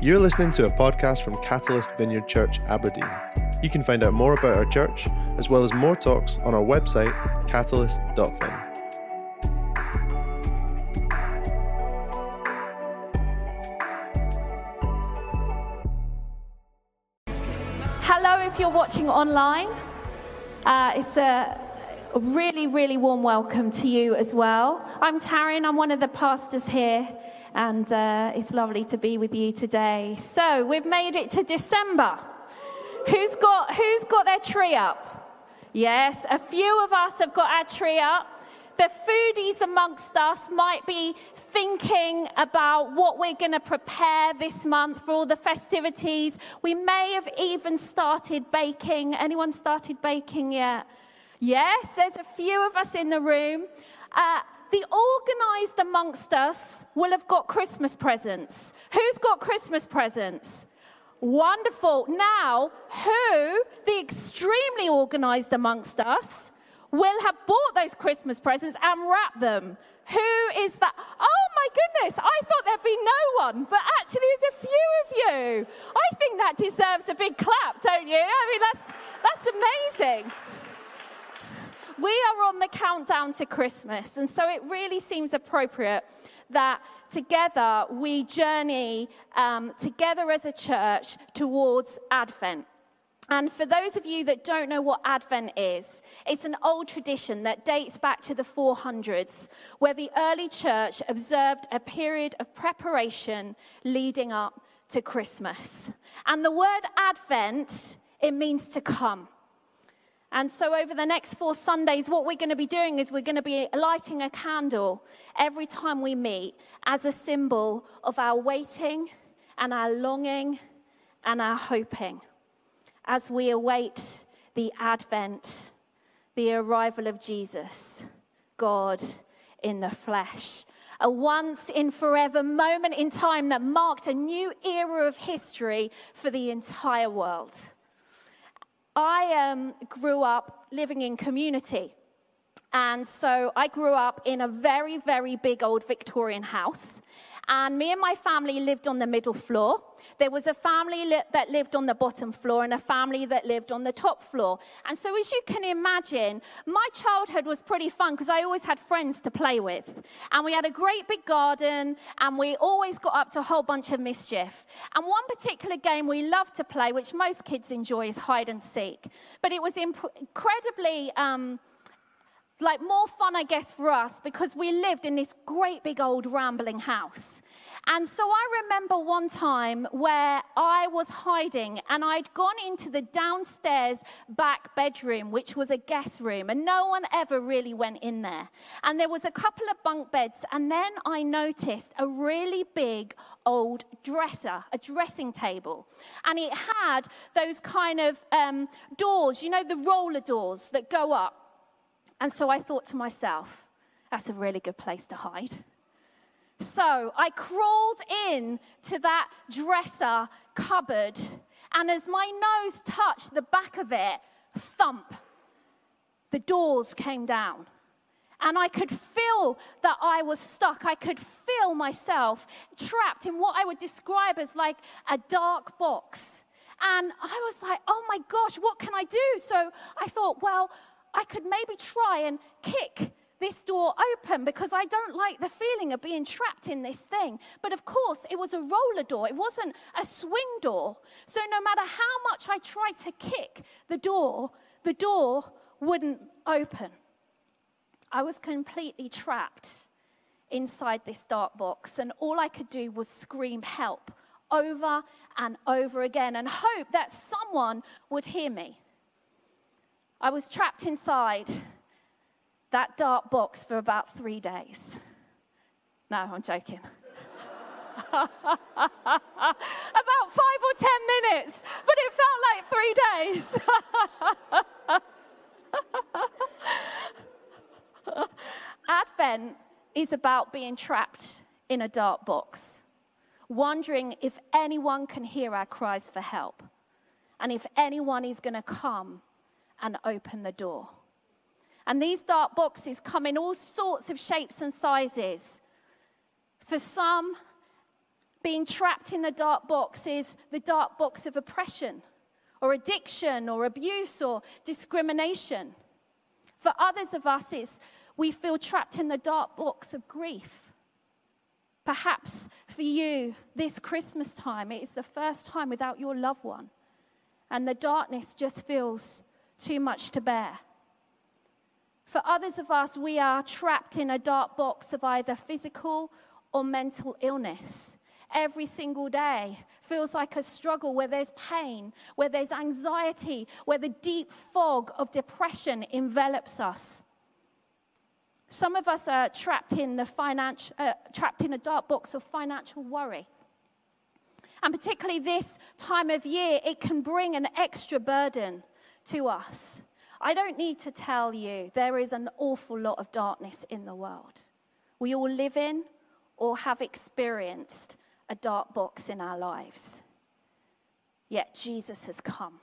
You're listening to a podcast from Catalyst Vineyard Church, Aberdeen. You can find out more about our church, as well as more talks, on our website, catalyst.fin. Hello, if you're watching online. Uh, it's a really, really warm welcome to you as well. I'm Taryn, I'm one of the pastors here, and uh, it's lovely to be with you today. So, we've made it to December. Who's got, who's got their tree up? Yes, a few of us have got our tree up the foodies amongst us might be thinking about what we're going to prepare this month for all the festivities. We may have even started baking. Anyone started baking yet? Yes, there's a few of us in the room. Uh, the organized amongst us will have got Christmas presents. Who's got Christmas presents? Wonderful. Now, who, the extremely organized amongst us, will have bought those Christmas presents and wrapped them. Who is that? Oh my goodness, I thought there'd be no one, but actually, there's a few of you. I think that deserves a big clap, don't you? I mean, that's, that's amazing. We are on the countdown to Christmas, and so it really seems appropriate that together we journey um, together as a church towards Advent. And for those of you that don't know what Advent is, it's an old tradition that dates back to the 400s, where the early church observed a period of preparation leading up to Christmas. And the word Advent, it means to come. And so, over the next four Sundays, what we're going to be doing is we're going to be lighting a candle every time we meet as a symbol of our waiting and our longing and our hoping as we await the advent, the arrival of Jesus, God in the flesh. A once in forever moment in time that marked a new era of history for the entire world. I um, grew up living in community. And so I grew up in a very, very big old Victorian house. And me and my family lived on the middle floor. There was a family li- that lived on the bottom floor and a family that lived on the top floor. And so, as you can imagine, my childhood was pretty fun because I always had friends to play with. And we had a great big garden, and we always got up to a whole bunch of mischief. And one particular game we loved to play, which most kids enjoy, is hide and seek. But it was imp- incredibly. Um, like more fun, I guess, for us because we lived in this great big old rambling house. And so I remember one time where I was hiding and I'd gone into the downstairs back bedroom, which was a guest room, and no one ever really went in there. And there was a couple of bunk beds, and then I noticed a really big old dresser, a dressing table. And it had those kind of um, doors, you know, the roller doors that go up. And so I thought to myself, that's a really good place to hide. So I crawled in to that dresser cupboard, and as my nose touched the back of it, thump, the doors came down. And I could feel that I was stuck. I could feel myself trapped in what I would describe as like a dark box. And I was like, oh my gosh, what can I do? So I thought, well, I could maybe try and kick this door open because I don't like the feeling of being trapped in this thing. But of course, it was a roller door, it wasn't a swing door. So no matter how much I tried to kick the door, the door wouldn't open. I was completely trapped inside this dark box, and all I could do was scream help over and over again and hope that someone would hear me. I was trapped inside that dark box for about three days. No, I'm joking. about five or ten minutes, but it felt like three days. Advent is about being trapped in a dark box, wondering if anyone can hear our cries for help and if anyone is going to come and open the door. And these dark boxes come in all sorts of shapes and sizes. For some, being trapped in a dark box is the dark box of oppression or addiction or abuse or discrimination. For others of us, it's we feel trapped in the dark box of grief. Perhaps for you, this Christmas time, it is the first time without your loved one, and the darkness just feels too much to bear. For others of us, we are trapped in a dark box of either physical or mental illness. Every single day feels like a struggle where there's pain, where there's anxiety, where the deep fog of depression envelops us. Some of us are trapped in, the financial, uh, trapped in a dark box of financial worry. And particularly this time of year, it can bring an extra burden to us. I don't need to tell you, there is an awful lot of darkness in the world. We all live in or have experienced a dark box in our lives. Yet Jesus has come.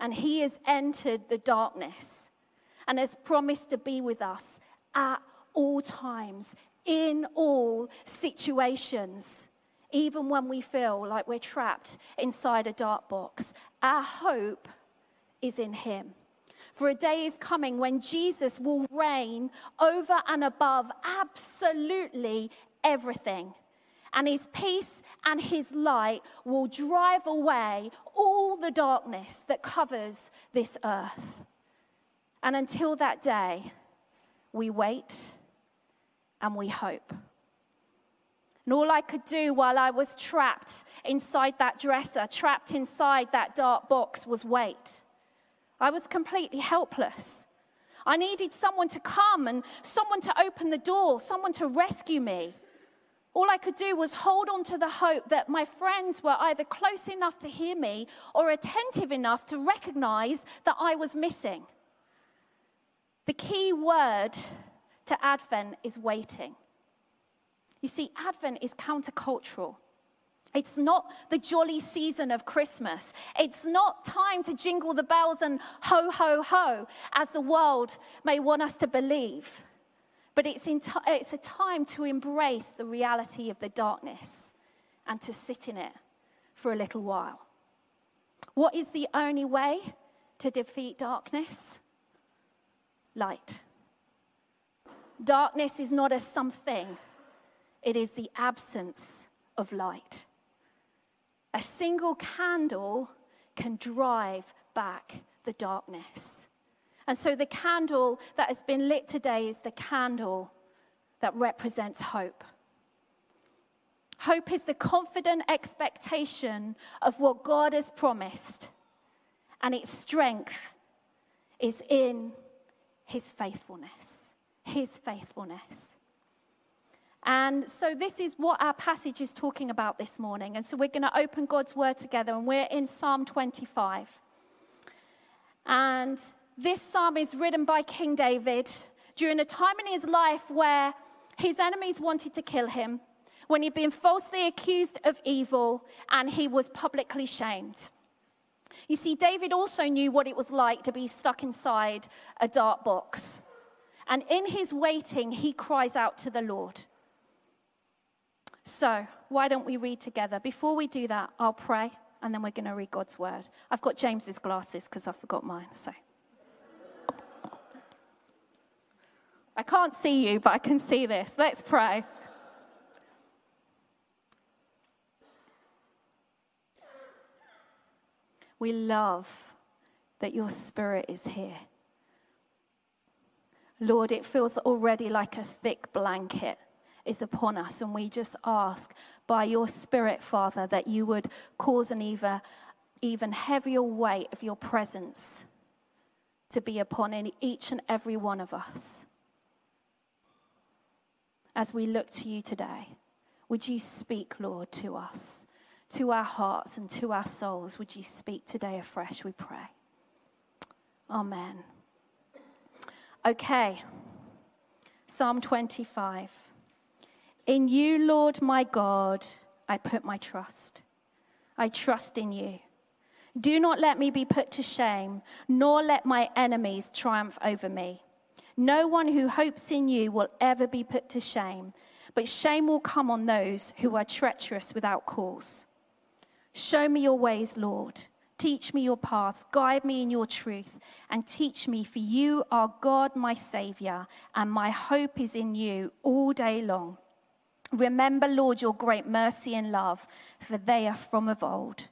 And he has entered the darkness and has promised to be with us at all times, in all situations, even when we feel like we're trapped inside a dark box. Our hope is in Him. For a day is coming when Jesus will reign over and above absolutely everything. And his peace and his light will drive away all the darkness that covers this earth. And until that day, we wait and we hope. And all I could do while I was trapped inside that dresser, trapped inside that dark box, was wait. I was completely helpless. I needed someone to come and someone to open the door, someone to rescue me. All I could do was hold on to the hope that my friends were either close enough to hear me or attentive enough to recognize that I was missing. The key word to Advent is waiting. You see, Advent is countercultural. It's not the jolly season of Christmas. It's not time to jingle the bells and ho, ho, ho, as the world may want us to believe. But it's, t- it's a time to embrace the reality of the darkness and to sit in it for a little while. What is the only way to defeat darkness? light. Darkness is not a something, it is the absence of light. A single candle can drive back the darkness. And so the candle that has been lit today is the candle that represents hope. Hope is the confident expectation of what God has promised, and its strength is in his faithfulness. His faithfulness. And so, this is what our passage is talking about this morning. And so, we're going to open God's word together, and we're in Psalm 25. And this psalm is written by King David during a time in his life where his enemies wanted to kill him, when he'd been falsely accused of evil, and he was publicly shamed. You see, David also knew what it was like to be stuck inside a dark box. And in his waiting, he cries out to the Lord. So, why don't we read together? Before we do that, I'll pray and then we're going to read God's word. I've got James's glasses because I forgot mine. So, I can't see you, but I can see this. Let's pray. We love that your spirit is here. Lord, it feels already like a thick blanket is upon us, and we just ask by your spirit, Father, that you would cause an even, even heavier weight of your presence to be upon each and every one of us. As we look to you today, would you speak, Lord, to us? to our hearts and to our souls. Would you speak today afresh, we pray? Amen. Okay, Psalm 25. In you, Lord my God, I put my trust. I trust in you. Do not let me be put to shame, nor let my enemies triumph over me. No one who hopes in you will ever be put to shame. but shame will come on those who are treacherous without cause. Show me your ways, Lord. Teach me your paths. Guide me in your truth and teach me, for you are God, my Savior, and my hope is in you all day long. Remember, Lord, your great mercy and love, for they are from of old.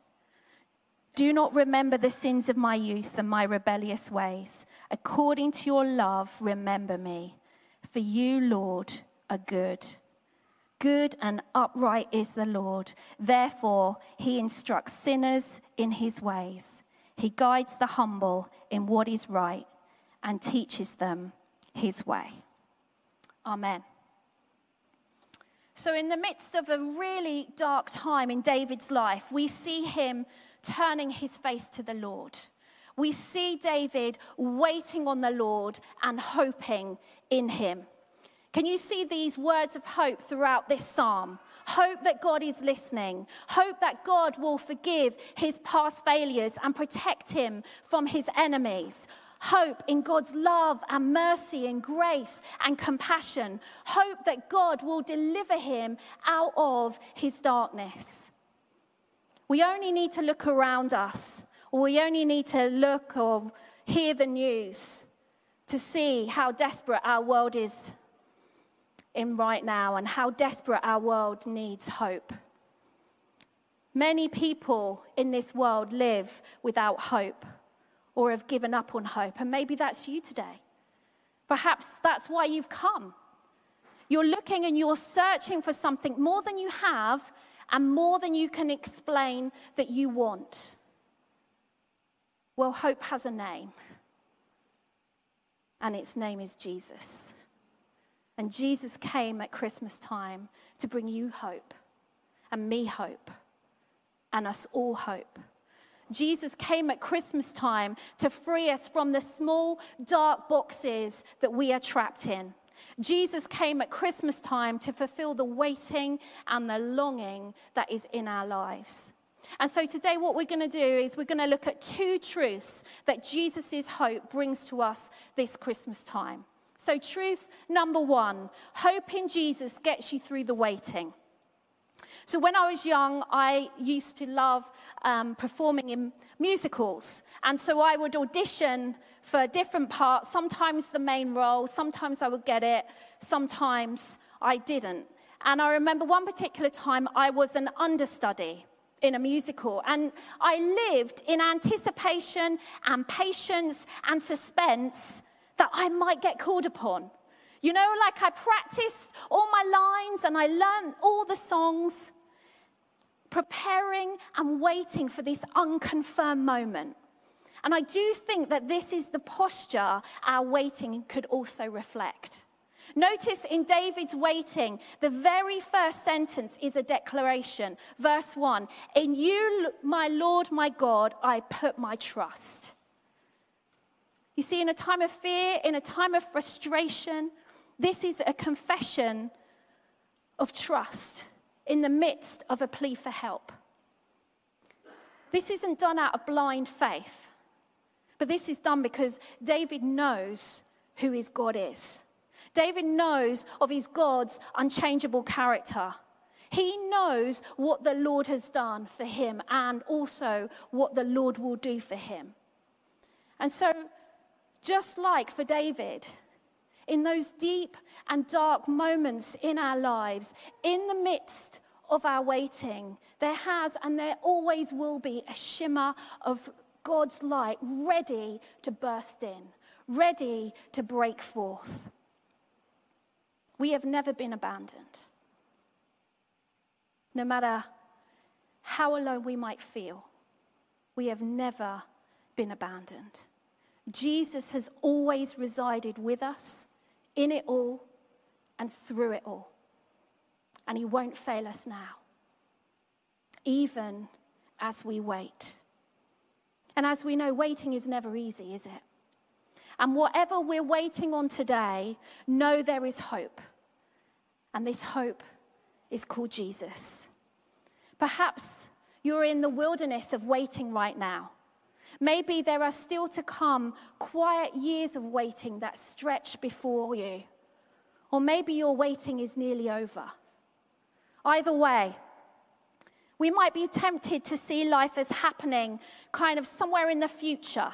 Do not remember the sins of my youth and my rebellious ways. According to your love, remember me. For you, Lord, are good. Good and upright is the Lord. Therefore, he instructs sinners in his ways. He guides the humble in what is right and teaches them his way. Amen. So, in the midst of a really dark time in David's life, we see him turning his face to the Lord. We see David waiting on the Lord and hoping in him. Can you see these words of hope throughout this psalm? Hope that God is listening. Hope that God will forgive his past failures and protect him from his enemies. Hope in God's love and mercy and grace and compassion. Hope that God will deliver him out of his darkness. We only need to look around us, or we only need to look or hear the news to see how desperate our world is in right now and how desperate our world needs hope. Many people in this world live without hope or have given up on hope, and maybe that's you today. Perhaps that's why you've come. You're looking and you're searching for something more than you have and more than you can explain that you want. Well, hope has a name, and its name is Jesus. And Jesus came at Christmas time to bring you hope, and me hope, and us all hope. Jesus came at Christmas time to free us from the small, dark boxes that we are trapped in. Jesus came at Christmas time to fulfill the waiting and the longing that is in our lives. And so today, what we're going to do is we're going to look at two truths that Jesus' hope brings to us this Christmas time. So, truth number one hope in Jesus gets you through the waiting. So, when I was young, I used to love um, performing in musicals. And so I would audition for different parts, sometimes the main role, sometimes I would get it, sometimes I didn't. And I remember one particular time I was an understudy in a musical. And I lived in anticipation and patience and suspense that I might get called upon. You know, like I practiced all my lines and I learned all the songs, preparing and waiting for this unconfirmed moment. And I do think that this is the posture our waiting could also reflect. Notice in David's waiting, the very first sentence is a declaration. Verse 1 In you, my Lord, my God, I put my trust. You see, in a time of fear, in a time of frustration, this is a confession of trust in the midst of a plea for help. This isn't done out of blind faith, but this is done because David knows who his God is. David knows of his God's unchangeable character. He knows what the Lord has done for him and also what the Lord will do for him. And so just like for David, in those deep and dark moments in our lives, in the midst of our waiting, there has and there always will be a shimmer of God's light ready to burst in, ready to break forth. We have never been abandoned. No matter how alone we might feel, we have never been abandoned. Jesus has always resided with us in it all and through it all. And he won't fail us now, even as we wait. And as we know, waiting is never easy, is it? And whatever we're waiting on today, know there is hope. And this hope is called Jesus. Perhaps you're in the wilderness of waiting right now. Maybe there are still to come quiet years of waiting that stretch before you. Or maybe your waiting is nearly over. Either way, we might be tempted to see life as happening kind of somewhere in the future,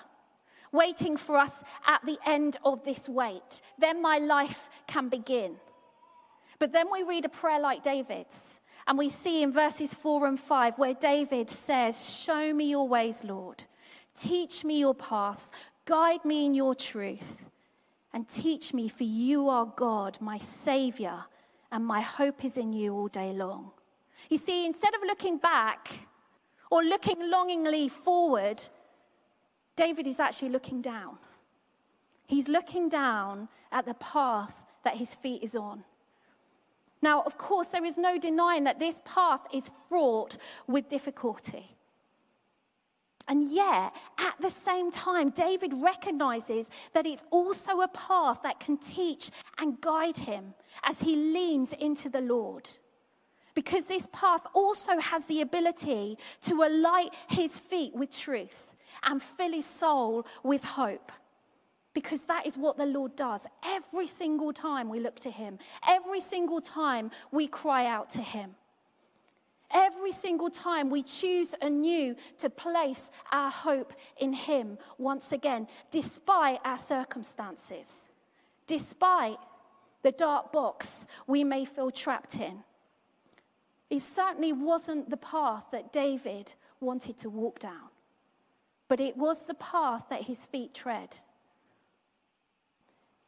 waiting for us at the end of this wait. Then my life can begin. But then we read a prayer like David's, and we see in verses 4 and 5 where David says, Show me your ways, Lord. Teach me your paths. Guide me in your truth. And teach me, for you are God, my Savior, and my hope is in you all day long. You see, instead of looking back or looking longingly forward, David is actually looking down. He's looking down at the path that his feet is on. Now, of course, there is no denying that this path is fraught with difficulty. And yet, at the same time, David recognizes that it's also a path that can teach and guide him as he leans into the Lord because this path also has the ability to alight his feet with truth and fill his soul with hope. Because that is what the Lord does. Every single time we look to him, every single time we cry out to him. Every single time we choose anew to place our hope in Him once again, despite our circumstances, despite the dark box we may feel trapped in. It certainly wasn't the path that David wanted to walk down, but it was the path that his feet tread.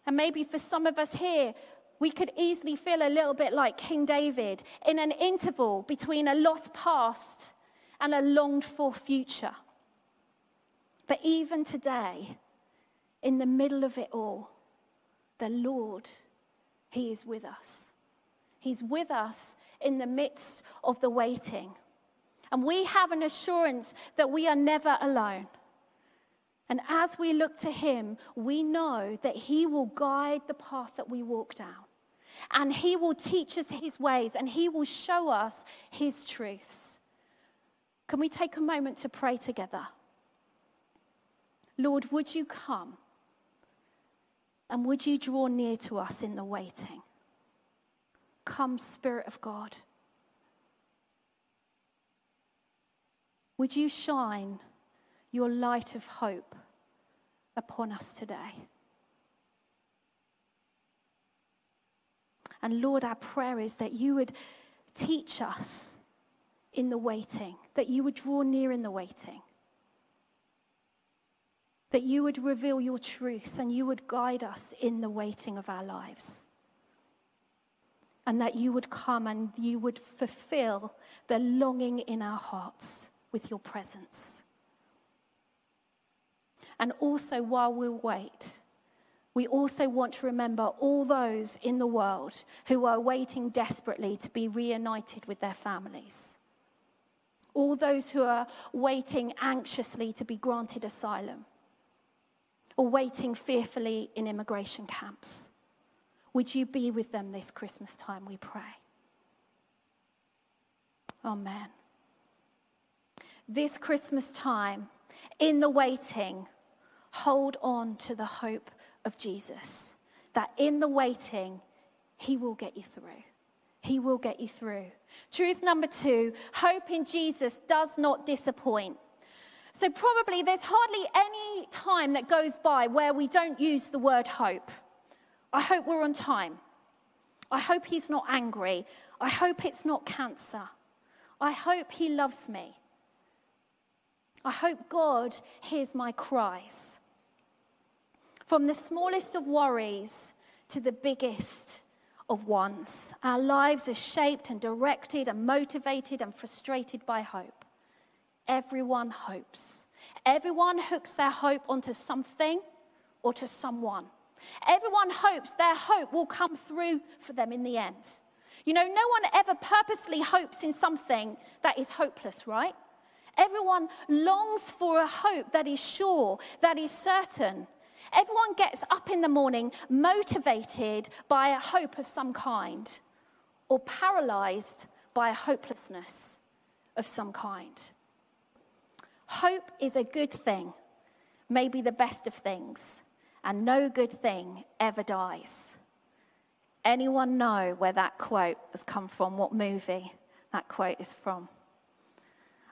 And maybe for some of us here, we could easily feel a little bit like King David in an interval between a lost past and a longed for future. But even today, in the middle of it all, the Lord, He is with us. He's with us in the midst of the waiting. And we have an assurance that we are never alone. And as we look to Him, we know that He will guide the path that we walk down. And He will teach us His ways and He will show us His truths. Can we take a moment to pray together? Lord, would you come? And would you draw near to us in the waiting? Come, Spirit of God. Would you shine your light of hope upon us today? And Lord, our prayer is that you would teach us in the waiting, that you would draw near in the waiting, that you would reveal your truth and you would guide us in the waiting of our lives and that you would come and you would fulfill the longing in our hearts with your presence. And also, while we wait, we also want to remember all those in the world who are waiting desperately to be reunited with their families. All those who are waiting anxiously to be granted asylum or waiting fearfully in immigration camps. Would you be with them this Christmas time, we pray? Amen. This Christmas time, in the waiting, hold on to the hope of Jesus. That in the waiting, He will get you through. He will get you through. Truth number two hope in Jesus does not disappoint. So, probably there's hardly any time that goes by where we don't use the word hope. I hope we're on time. I hope he's not angry. I hope it's not cancer. I hope he loves me. I hope God hears my cries. From the smallest of worries to the biggest of ones, our lives are shaped and directed and motivated and frustrated by hope. Everyone hopes. Everyone hooks their hope onto something or to someone. Everyone hopes their hope will come through for them in the end. You know, no one ever purposely hopes in something that is hopeless, right? Everyone longs for a hope that is sure, that is certain. Everyone gets up in the morning motivated by a hope of some kind or paralyzed by a hopelessness of some kind. Hope is a good thing, maybe the best of things and no good thing ever dies. Anyone know where that quote has come from? What movie that quote is from?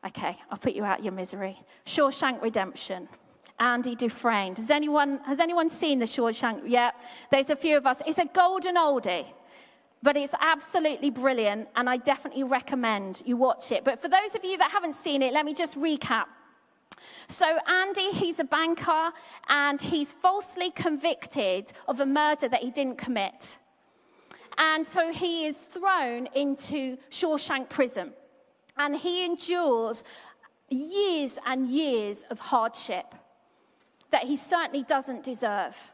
Okay, I'll put you out your misery. Shawshank Redemption. Andy Dufresne. Does anyone, has anyone seen the Shawshank? Yeah, there's a few of us. It's a golden oldie, but it's absolutely brilliant, and I definitely recommend you watch it. But for those of you that haven't seen it, let me just recap. So, Andy, he's a banker, and he's falsely convicted of a murder that he didn't commit. And so he is thrown into Shawshank prison, and he endures years and years of hardship that he certainly doesn't deserve.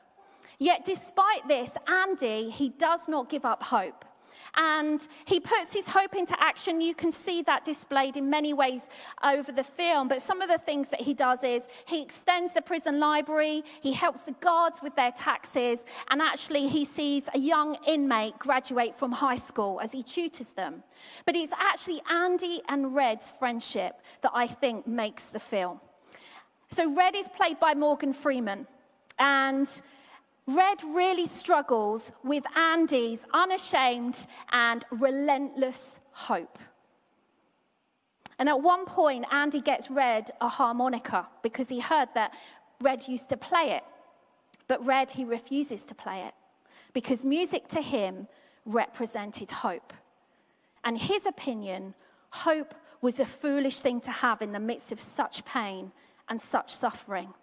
Yet, despite this, Andy, he does not give up hope. And he puts his hope into action. You can see that displayed in many ways over the film. But some of the things that he does is he extends the prison library, he helps the guards with their taxes, and actually he sees a young inmate graduate from high school as he tutors them. But it's actually Andy and Red's friendship that I think makes the film. So Red is played by Morgan Freeman. And Red really struggles with Andy's unashamed and relentless hope. And at one point, Andy gets Red a harmonica because he heard that Red used to play it. But Red, he refuses to play it because music to him represented hope. And his opinion, hope was a foolish thing to have in the midst of such pain and such suffering.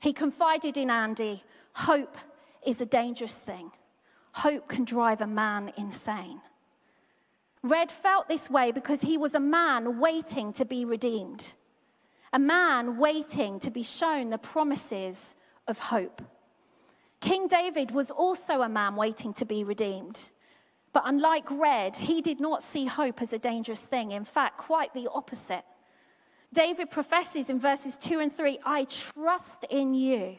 He confided in Andy hope is a dangerous thing. Hope can drive a man insane. Red felt this way because he was a man waiting to be redeemed, a man waiting to be shown the promises of hope. King David was also a man waiting to be redeemed. But unlike Red, he did not see hope as a dangerous thing. In fact, quite the opposite. David professes in verses 2 and 3 I trust in you.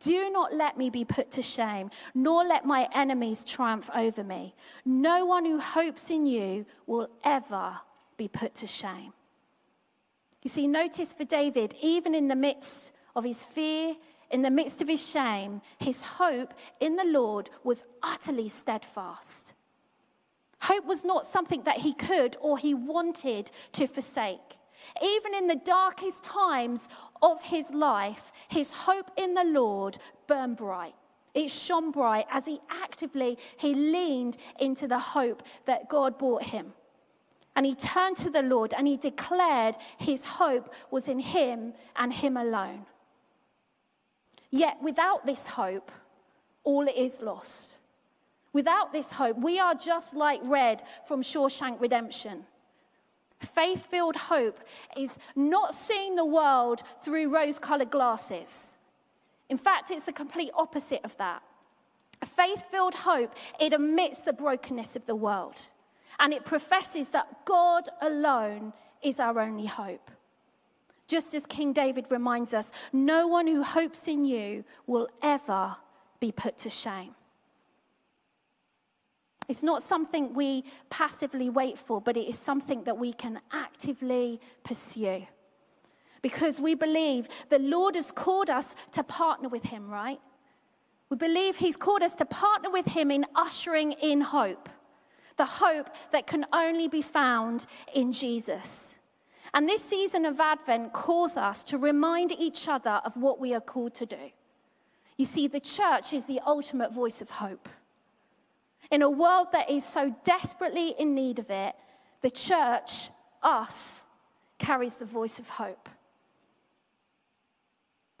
Do not let me be put to shame, nor let my enemies triumph over me. No one who hopes in you will ever be put to shame. You see, notice for David, even in the midst of his fear, in the midst of his shame, his hope in the Lord was utterly steadfast. Hope was not something that he could or he wanted to forsake. Even in the darkest times of his life, his hope in the Lord burned bright. It shone bright as he actively he leaned into the hope that God brought him. And he turned to the Lord and he declared his hope was in him and him alone. Yet without this hope, all is lost. Without this hope, we are just like Red from Shawshank Redemption. Faith filled hope is not seeing the world through rose colored glasses. In fact, it's the complete opposite of that. Faith filled hope, it admits the brokenness of the world and it professes that God alone is our only hope. Just as King David reminds us, no one who hopes in you will ever be put to shame. It's not something we passively wait for, but it is something that we can actively pursue. Because we believe the Lord has called us to partner with Him, right? We believe He's called us to partner with Him in ushering in hope, the hope that can only be found in Jesus. And this season of Advent calls us to remind each other of what we are called to do. You see, the church is the ultimate voice of hope. In a world that is so desperately in need of it, the church, us, carries the voice of hope.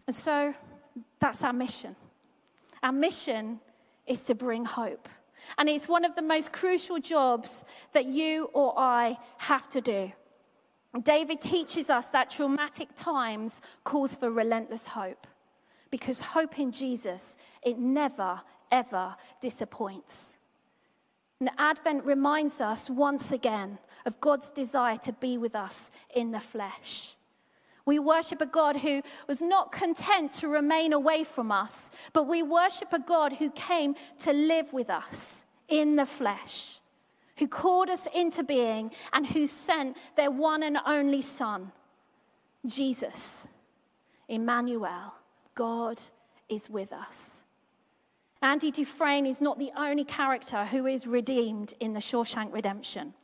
And so that's our mission. Our mission is to bring hope. And it's one of the most crucial jobs that you or I have to do. David teaches us that traumatic times calls for relentless hope because hope in Jesus, it never, ever disappoints. And Advent reminds us once again of God's desire to be with us in the flesh. We worship a God who was not content to remain away from us, but we worship a God who came to live with us in the flesh, who called us into being, and who sent their one and only Son, Jesus. Emmanuel, God is with us. Andy Dufresne is not the only character who is redeemed in the Shawshank Redemption.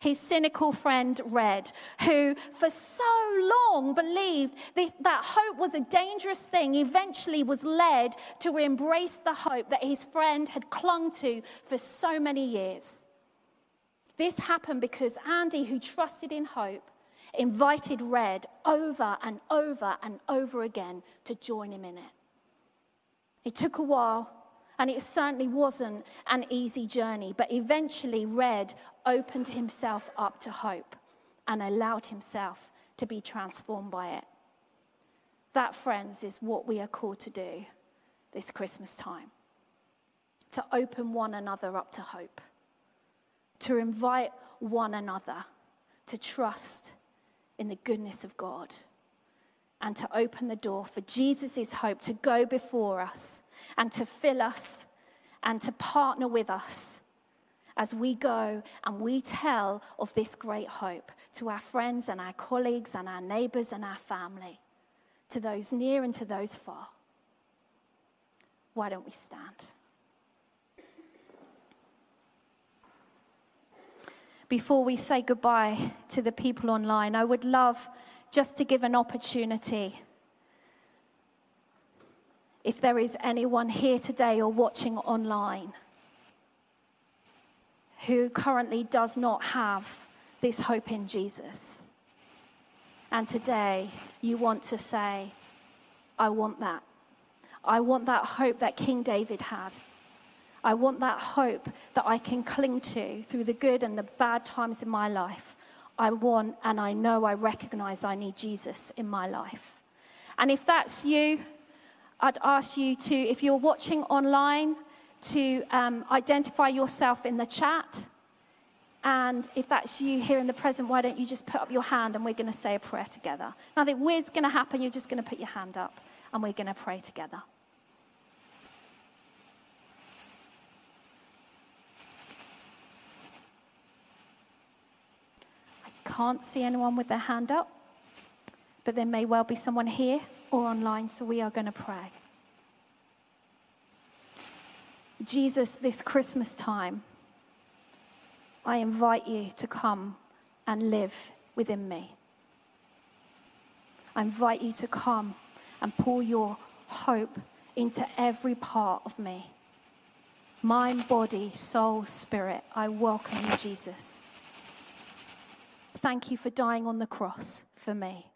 His cynical friend Red, who for so long believed this, that hope was a dangerous thing, eventually was led to embrace the hope that his friend had clung to for so many years. This happened because Andy, who trusted in hope, invited Red over and over and over again to join him in it. It took a while, and it certainly wasn't an easy journey, but eventually Red opened himself up to hope and allowed himself to be transformed by it. That, friends, is what we are called to do this Christmas time to open one another up to hope, to invite one another to trust in the goodness of God and to open the door for Jesus' hope to go before us and to fill us and to partner with us as we go and we tell of this great hope to our friends and our colleagues and our neighbors and our family, to those near and to those far. Why don't we stand? Before we say goodbye to the people online, I would love just to give an opportunity. If there is anyone here today or watching online who currently does not have this hope in Jesus, and today you want to say, I want that. I want that hope that King David had. I want that hope that I can cling to through the good and the bad times in my life. I want and I know I recognize I need Jesus in my life. And if that's you, I'd ask you to, if you're watching online, to um, identify yourself in the chat. And if that's you here in the present, why don't you just put up your hand and we're going to say a prayer together? Nothing weird's going to happen. You're just going to put your hand up and we're going to pray together. Can't see anyone with their hand up, but there may well be someone here or online, so we are going to pray. Jesus, this Christmas time, I invite you to come and live within me. I invite you to come and pour your hope into every part of me. Mind, body, soul, spirit, I welcome you, Jesus. Thank you for dying on the cross for me.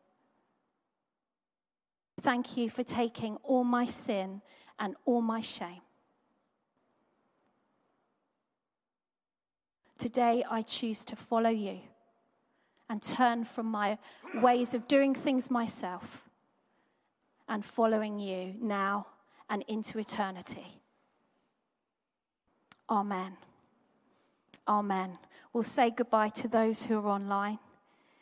Thank you for taking all my sin and all my shame. Today, I choose to follow you and turn from my ways of doing things myself and following you now and into eternity. Amen. Amen. We'll say goodbye to those who are online.